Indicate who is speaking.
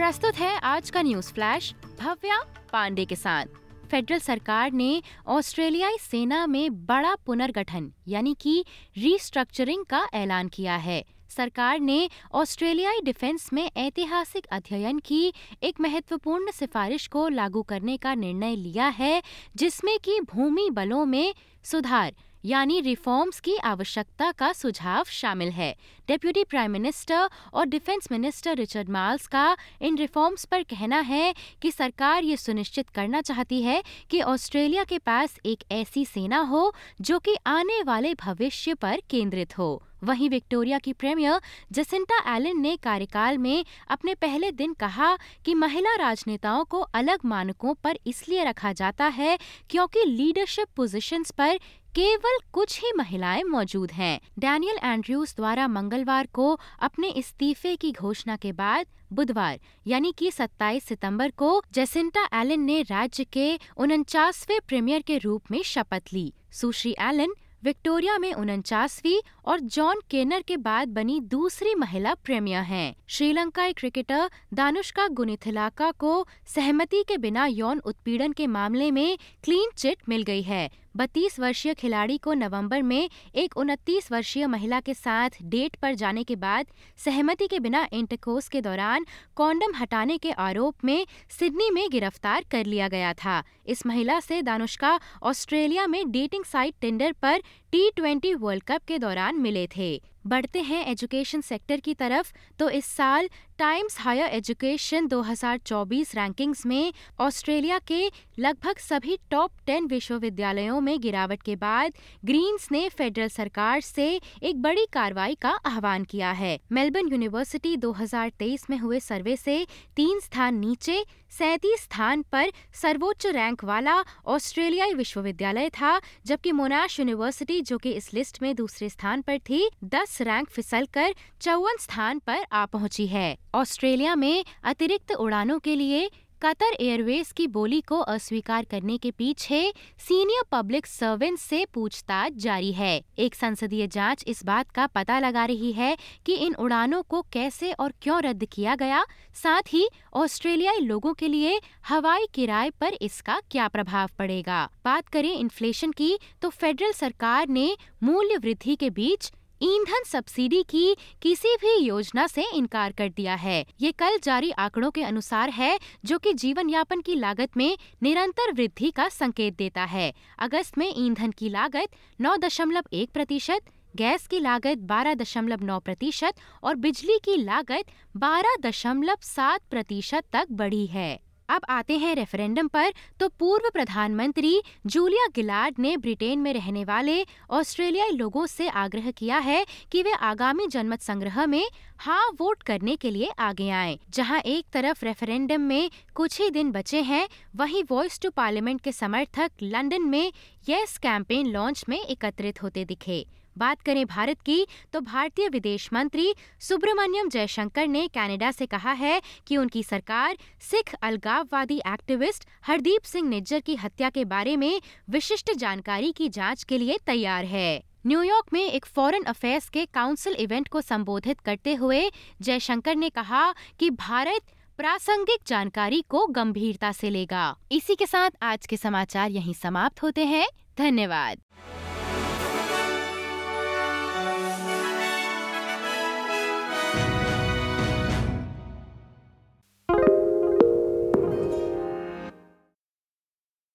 Speaker 1: प्रस्तुत है आज का न्यूज़ फ्लैश, भव्या पांडे के साथ। फेडरल सरकार ने ऑस्ट्रेलियाई सेना में बड़ा पुनर्गठन, यानी कि रीस्ट्रक्चरिंग का ऐलान किया है। सरकार ने ऑस्ट्रेलियाई डिफेंस में ऐतिहासिक अध्ययन की, एक महत्वपूर्ण सिफारिश को लागू करने का निर्णय लिया है, जिसमें कि भूमि बलों में सुधार यानी रिफॉर्म्स की आवश्यकता का सुझाव शामिल है। डेप्यूटी प्राइम मिनिस्टर और डिफेंस मिनिस्टर रिचर्ड माल्स का इन रिफॉर्म्स पर कहना है कि सरकार ये सुनिश्चित करना चाहती है कि ऑस्ट्रेलिया के पास एक ऐसी सेना हो जो कि आने वाले भविष्य पर केंद्रित हो। वहीं विक्टोरिया की प्रीमियर जसिंटा एलन ने कार्यकाल में अपने पहले दिन कहा कि महिला राजनेताओं को अलग मानकों पर इसलिए रखा जाता है क्योंकि लीडरशिप पोजीशंस पर केवल कुछ ही महिलाएँ मौजूद हैं। डैनियल एंड्रयूज द्वारा मंगलवार को अपने इस्तीफे की घोषणा के बाद बुधवार, यानी कि 27 सितंबर को, जेसिंटा एलन ने राज्य के उनचासवे प्रीमियर के रूप में शपथ ली। सुश्री एलन विक्टोरिया में उनचासवीं और जॉन केनर के बाद बनी दूसरी महिला प्रेमिया हैं। श्रीलंकाई क्रिकेटर दानुष्का गुनिथिलाका को सहमति के बिना यौन उत्पीड़न के मामले में क्लीन चिट मिल गई है बत्तीस वर्षीय खिलाड़ी को नवंबर में एक उनतीस वर्षीय महिला के साथ डेट पर जाने के बाद सहमति के बिना इंटरकोर्स के दौरान कॉन्डम हटाने के आरोप में सिडनी में गिरफ़्तार कर लिया गया था। इस महिला से दानुष्का ऑस्ट्रेलिया में डेटिंग साइट टेंडर पर टी ट्वेंटी वर्ल्ड कप के दौरान मिले थे। बढ़ते हैं एजुकेशन सेक्टर की तरफ़ तो इस साल टाइम्स हायर एजुकेशन 2024 रैंकिंग्स में ऑस्ट्रेलिया के लगभग सभी टॉप 10 विश्वविद्यालयों में गिरावट के बाद ग्रीन्स ने फेडरल सरकार से एक बड़ी कार्रवाई का आह्वान किया है। मेलबर्न यूनिवर्सिटी 2023 में हुए सर्वे से तीन स्थान नीचे, सैतीस स्थान पर सर्वोच्च रैंक वाला ऑस्ट्रेलियाई विश्वविद्यालय था, जबकि मोनाश यूनिवर्सिटी जो कि इस लिस्ट में दूसरे स्थान पर थी, दस रैंक फिसल कर चौवन स्थान पर आ पहुँची है। ऑस्ट्रेलिया में अतिरिक्त उड़ानों के लिए कतर एयरवेज की बोली को अस्वीकार करने के पीछे सीनियर पब्लिक सर्वेंट से पूछताछ जारी है। एक संसदीय जाँच इस बात का पता लगा रही है कि इन उड़ानों को कैसे और क्यों रद्द किया गया, साथ ही ऑस्ट्रेलियाई लोगों के लिए हवाई किराए पर इसका क्या प्रभाव पड़ेगा। बात करें इन्फ्लेशन की तो फेडरल सरकार ने मूल्य वृद्धि के बीच ईंधन सब्सिडी की किसी भी योजना से इनकार कर दिया है। ये कल जारी आंकड़ों के अनुसार है, जो कि जीवन यापन की लागत में निरंतर वृद्धि का संकेत देता है। अगस्त में ईंधन की लागत नौ दशमलव एक प्रतिशत, गैस की लागत बारह दशमलव नौ प्रतिशत और बिजली की लागत बारह दशमलव सात प्रतिशत तक बढ़ी है। अब आते हैं रेफरेंडम पर तो पूर्व प्रधानमंत्री जूलिया गिलार्ड ने ब्रिटेन में रहने वाले ऑस्ट्रेलियाई लोगों से आग्रह किया है कि वे आगामी जनमत संग्रह में हाँ वोट करने के लिए आगे आएँ। जहाँ एक तरफ़ रेफरेंडम में कुछ ही दिन बचे हैं, वहीं वॉइस टू पार्लियामेंट के समर्थक लंदन में यस कैंपेन लॉन्च में एकत्रित होते दिखे बात करें भारत की तो भारतीय विदेश मंत्री सुब्रमण्यम जयशंकर ने कनाडा से कहा है कि उनकी सरकार सिख अलगाववादी एक्टिविस्ट हरदीप सिंह निज्जर की हत्या के बारे में विशिष्ट जानकारी की जाँच के लिए तैयार है। न्यूयॉर्क में एक फॉरेन अफेयर्स के काउंसिल इवेंट को संबोधित करते हुए जयशंकर ने कहा कि भारत प्रासंगिक जानकारी को गंभीरता से लेगा। इसी के साथ आज के समाचार यहीं समाप्त होते हैं। धन्यवाद।